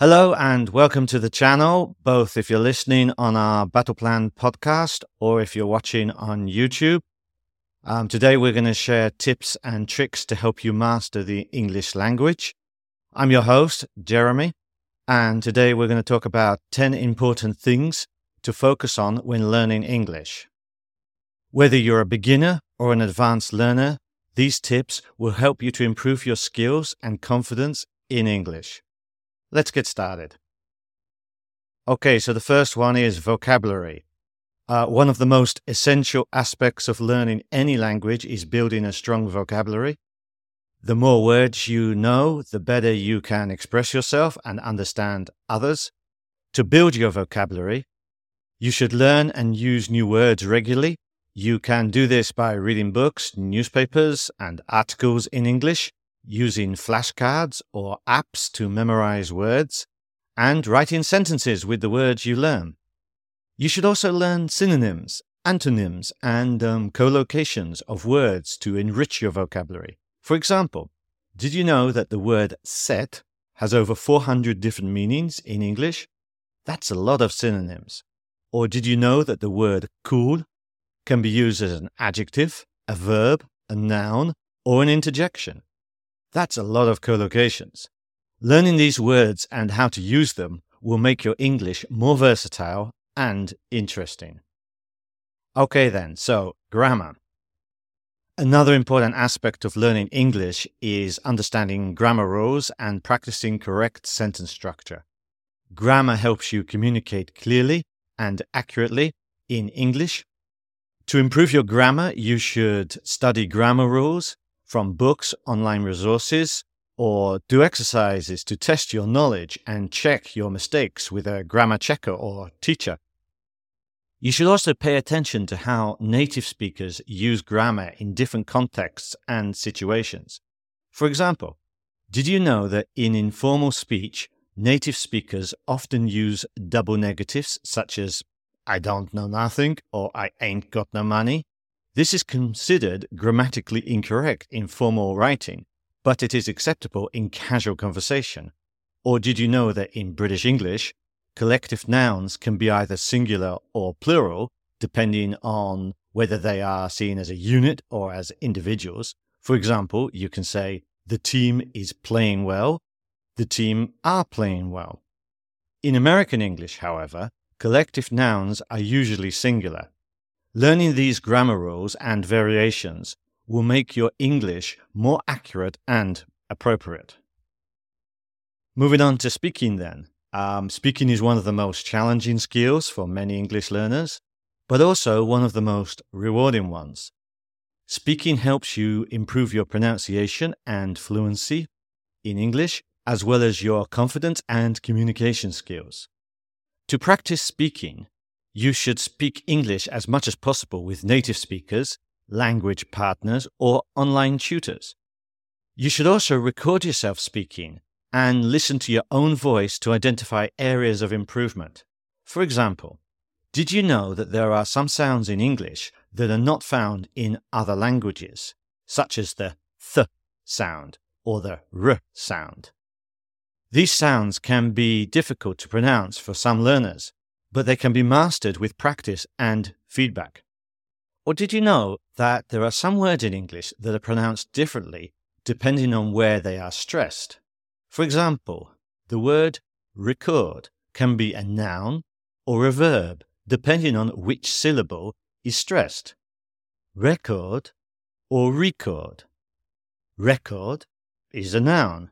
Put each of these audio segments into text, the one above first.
Hello and welcome to the channel, both if you're listening on our Battle Plan podcast or if you're watching on YouTube. Um, today we're going to share tips and tricks to help you master the English language. I'm your host, Jeremy, and today we're going to talk about 10 important things to focus on when learning English. Whether you're a beginner or an advanced learner, these tips will help you to improve your skills and confidence in English. Let's get started. Okay, so the first one is vocabulary. Uh, one of the most essential aspects of learning any language is building a strong vocabulary. The more words you know, the better you can express yourself and understand others. To build your vocabulary, you should learn and use new words regularly. You can do this by reading books, newspapers, and articles in English using flashcards or apps to memorize words, and writing sentences with the words you learn. You should also learn synonyms, antonyms, and um, collocations of words to enrich your vocabulary. For example, did you know that the word set has over 400 different meanings in English? That's a lot of synonyms. Or did you know that the word cool can be used as an adjective, a verb, a noun, or an interjection? That's a lot of collocations. Learning these words and how to use them will make your English more versatile and interesting. Okay, then, so grammar. Another important aspect of learning English is understanding grammar rules and practicing correct sentence structure. Grammar helps you communicate clearly and accurately in English. To improve your grammar, you should study grammar rules, from books, online resources, or do exercises to test your knowledge and check your mistakes with a grammar checker or teacher. You should also pay attention to how native speakers use grammar in different contexts and situations. For example, did you know that in informal speech, native speakers often use double negatives such as I don't know nothing or I ain't got no money this is considered grammatically incorrect in formal writing, but it is acceptable in casual conversation. Or did you know that in British English, collective nouns can be either singular or plural, depending on whether they are seen as a unit or as individuals? For example, you can say, the team is playing well, the team are playing well. In American English, however, collective nouns are usually singular, Learning these grammar rules and variations will make your English more accurate and appropriate. Moving on to speaking, then. Um, speaking is one of the most challenging skills for many English learners, but also one of the most rewarding ones. Speaking helps you improve your pronunciation and fluency in English, as well as your confidence and communication skills. To practice speaking, you should speak English as much as possible with native speakers, language partners, or online tutors. You should also record yourself speaking and listen to your own voice to identify areas of improvement. For example, did you know that there are some sounds in English that are not found in other languages, such as the th sound or the r sound? These sounds can be difficult to pronounce for some learners, but they can be mastered with practice and feedback. Or did you know that there are some words in English that are pronounced differently depending on where they are stressed? For example, the word record can be a noun or a verb depending on which syllable is stressed. Record or record. Record is a noun.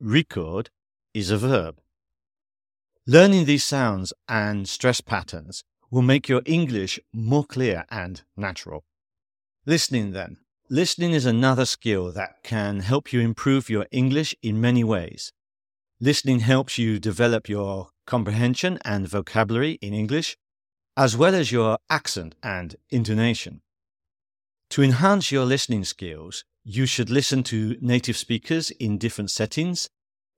Record is a verb. Learning these sounds and stress patterns will make your English more clear and natural. Listening, then. Listening is another skill that can help you improve your English in many ways. Listening helps you develop your comprehension and vocabulary in English, as well as your accent and intonation. To enhance your listening skills, you should listen to native speakers in different settings,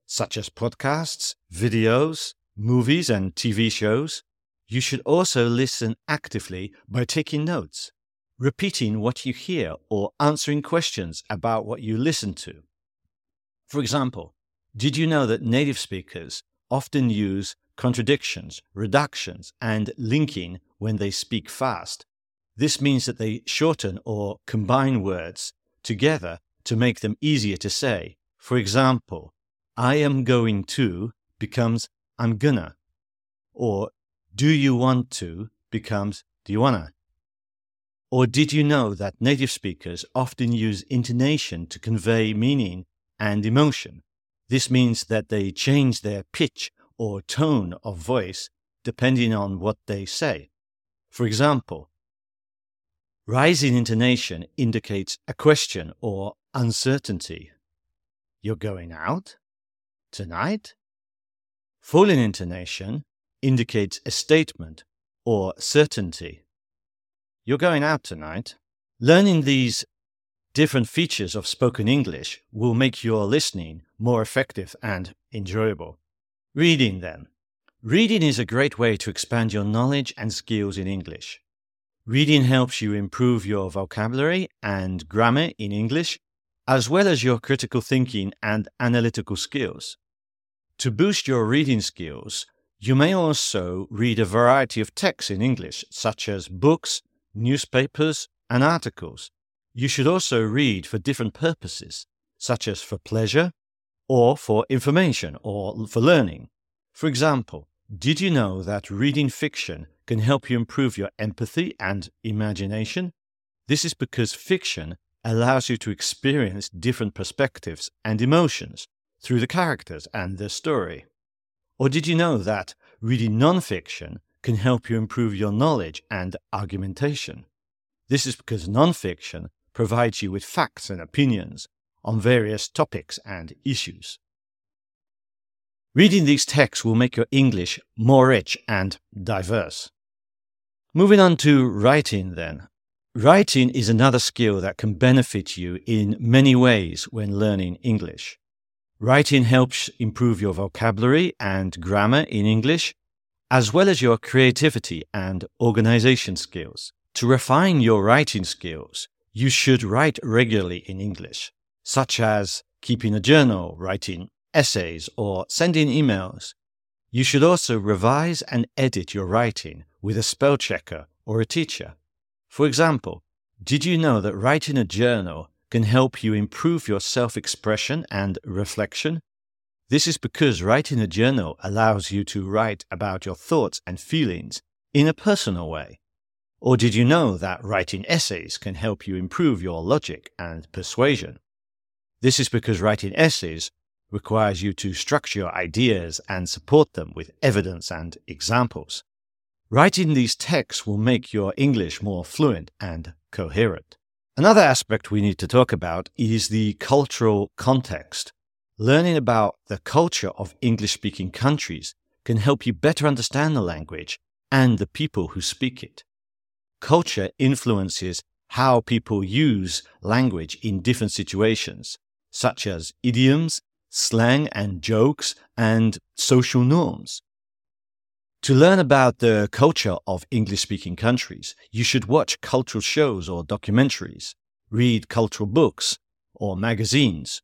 such as podcasts, videos, movies and TV shows, you should also listen actively by taking notes, repeating what you hear, or answering questions about what you listen to. For example, Did you know that native speakers often use contradictions, reductions, and linking when they speak fast? This means that they shorten or combine words together to make them easier to say. For example, I am going to becomes I'm gonna, or do you want to becomes do you wanna. Or did you know that native speakers often use intonation to convey meaning and emotion? This means that they change their pitch or tone of voice depending on what they say. For example, rising intonation indicates a question or uncertainty. You're going out? Tonight? Falling intonation indicates a statement or certainty. You're going out tonight. Learning these different features of spoken English will make your listening more effective and enjoyable. Reading then. Reading is a great way to expand your knowledge and skills in English. Reading helps you improve your vocabulary and grammar in English, as well as your critical thinking and analytical skills. To boost your reading skills, you may also read a variety of texts in English, such as books, newspapers, and articles. You should also read for different purposes, such as for pleasure, or for information, or for learning. For example, did you know that reading fiction can help you improve your empathy and imagination? This is because fiction allows you to experience different perspectives and emotions through the characters and their story. Or did you know that reading nonfiction can help you improve your knowledge and argumentation. This is because nonfiction provides you with facts and opinions on various topics and issues. Reading these texts will make your English more rich and diverse. Moving on to writing, then. Writing is another skill that can benefit you in many ways when learning English. Writing helps improve your vocabulary and grammar in English as well as your creativity and organization skills. To refine your writing skills, you should write regularly in English, such as keeping a journal, writing essays, or sending emails. You should also revise and edit your writing with a spell checker or a teacher. For example, did you know that writing a journal can help you improve your self expression and reflection? This is because writing a journal allows you to write about your thoughts and feelings in a personal way. Or did you know that writing essays can help you improve your logic and persuasion? This is because writing essays requires you to structure your ideas and support them with evidence and examples. Writing these texts will make your English more fluent and coherent. Another aspect we need to talk about is the cultural context. Learning about the culture of English speaking countries can help you better understand the language and the people who speak it. Culture influences how people use language in different situations, such as idioms, slang and jokes, and social norms. To learn about the culture of English speaking countries, you should watch cultural shows or documentaries, read cultural books or magazines,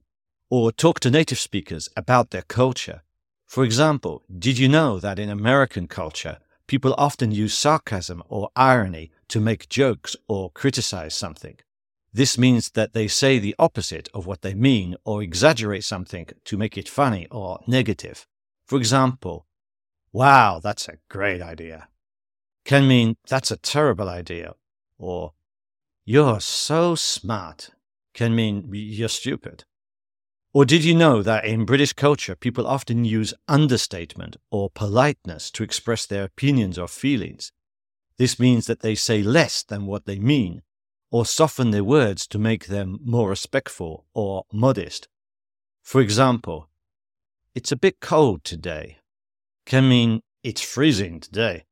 or talk to native speakers about their culture. For example, did you know that in American culture, people often use sarcasm or irony to make jokes or criticize something? This means that they say the opposite of what they mean or exaggerate something to make it funny or negative. For example, wow, that's a great idea, can mean that's a terrible idea, or you're so smart can mean you're stupid. Or did you know that in British culture, people often use understatement or politeness to express their opinions or feelings? This means that they say less than what they mean, or soften their words to make them more respectful or modest. For example, it's a bit cold today can mean it's freezing today.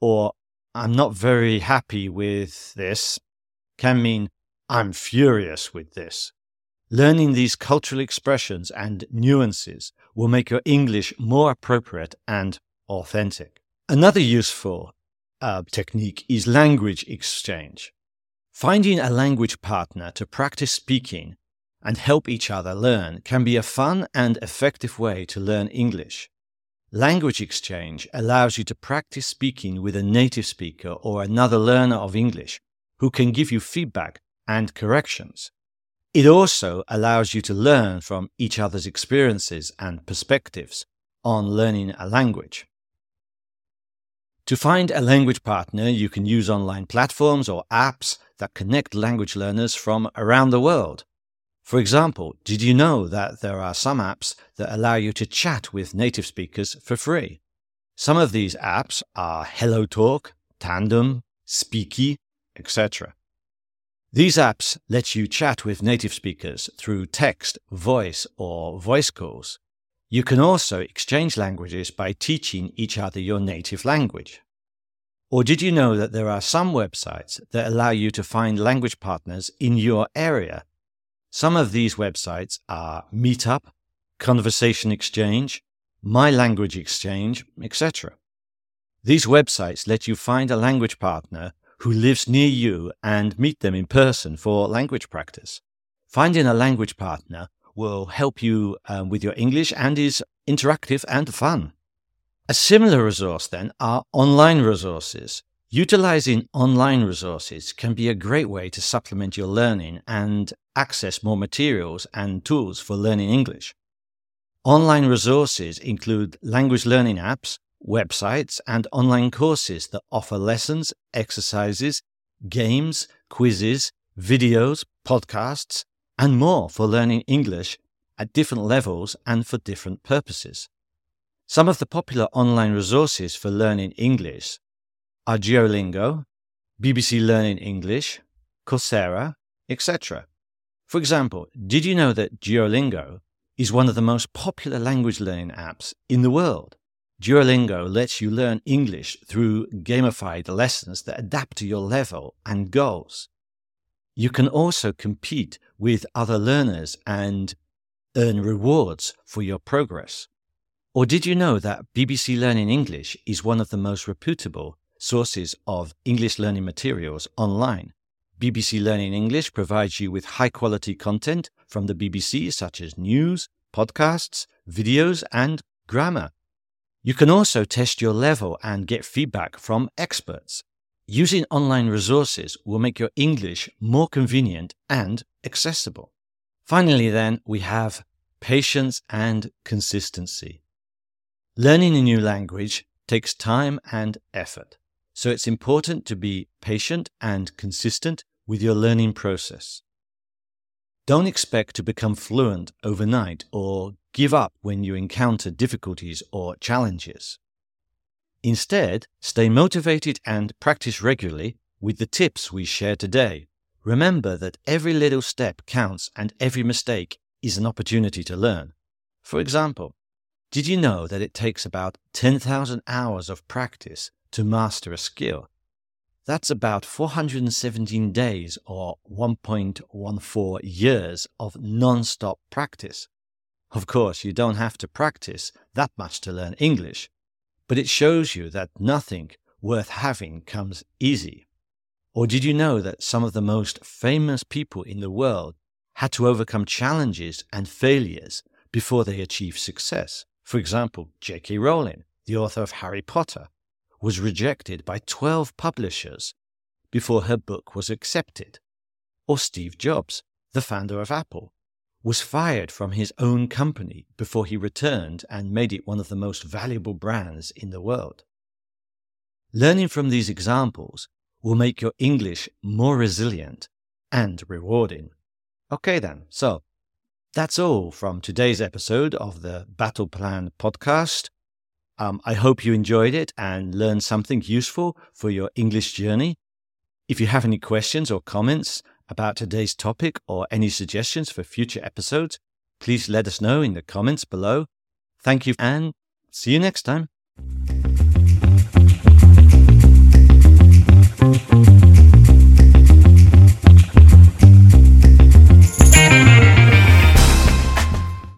Or I'm not very happy with this can mean I'm furious with this. Learning these cultural expressions and nuances will make your English more appropriate and authentic. Another useful uh, technique is language exchange. Finding a language partner to practice speaking and help each other learn can be a fun and effective way to learn English. Language exchange allows you to practice speaking with a native speaker or another learner of English who can give you feedback and corrections. It also allows you to learn from each other's experiences and perspectives on learning a language. To find a language partner, you can use online platforms or apps that connect language learners from around the world. For example, did you know that there are some apps that allow you to chat with native speakers for free? Some of these apps are HelloTalk, Tandem, Speaky, etc. These apps let you chat with native speakers through text, voice, or voice calls. You can also exchange languages by teaching each other your native language. Or did you know that there are some websites that allow you to find language partners in your area? Some of these websites are Meetup, Conversation Exchange, My Language Exchange, etc. These websites let you find a language partner who lives near you and meet them in person for language practice. Finding a language partner will help you um, with your English and is interactive and fun. A similar resource then are online resources. Utilizing online resources can be a great way to supplement your learning and access more materials and tools for learning English. Online resources include language learning apps, websites, and online courses that offer lessons, exercises, games, quizzes, videos, podcasts, and more for learning English at different levels and for different purposes. Some of the popular online resources for learning English are Duolingo, BBC Learning English, Coursera, etc. For example, did you know that Duolingo is one of the most popular language learning apps in the world? Duolingo lets you learn English through gamified lessons that adapt to your level and goals. You can also compete with other learners and earn rewards for your progress. Or did you know that BBC Learning English is one of the most reputable sources of English learning materials online? BBC Learning English provides you with high quality content from the BBC, such as news, podcasts, videos, and grammar. You can also test your level and get feedback from experts. Using online resources will make your English more convenient and accessible. Finally, then, we have patience and consistency. Learning a new language takes time and effort, so it's important to be patient and consistent with your learning process. Don't expect to become fluent overnight or give up when you encounter difficulties or challenges. Instead, stay motivated and practice regularly with the tips we share today. Remember that every little step counts and every mistake is an opportunity to learn. For example, did you know that it takes about 10,000 hours of practice to master a skill? That's about 417 days or 1.14 years of non stop practice. Of course, you don't have to practice that much to learn English, but it shows you that nothing worth having comes easy. Or did you know that some of the most famous people in the world had to overcome challenges and failures before they achieved success? For example, J.K. Rowling, the author of Harry Potter, was rejected by 12 publishers before her book was accepted. Or Steve Jobs, the founder of Apple, was fired from his own company before he returned and made it one of the most valuable brands in the world. Learning from these examples will make your English more resilient and rewarding. Okay, then, so that's all from today's episode of the Battle Plan podcast. Um, I hope you enjoyed it and learned something useful for your English journey. If you have any questions or comments about today's topic or any suggestions for future episodes, please let us know in the comments below. Thank you and see you next time.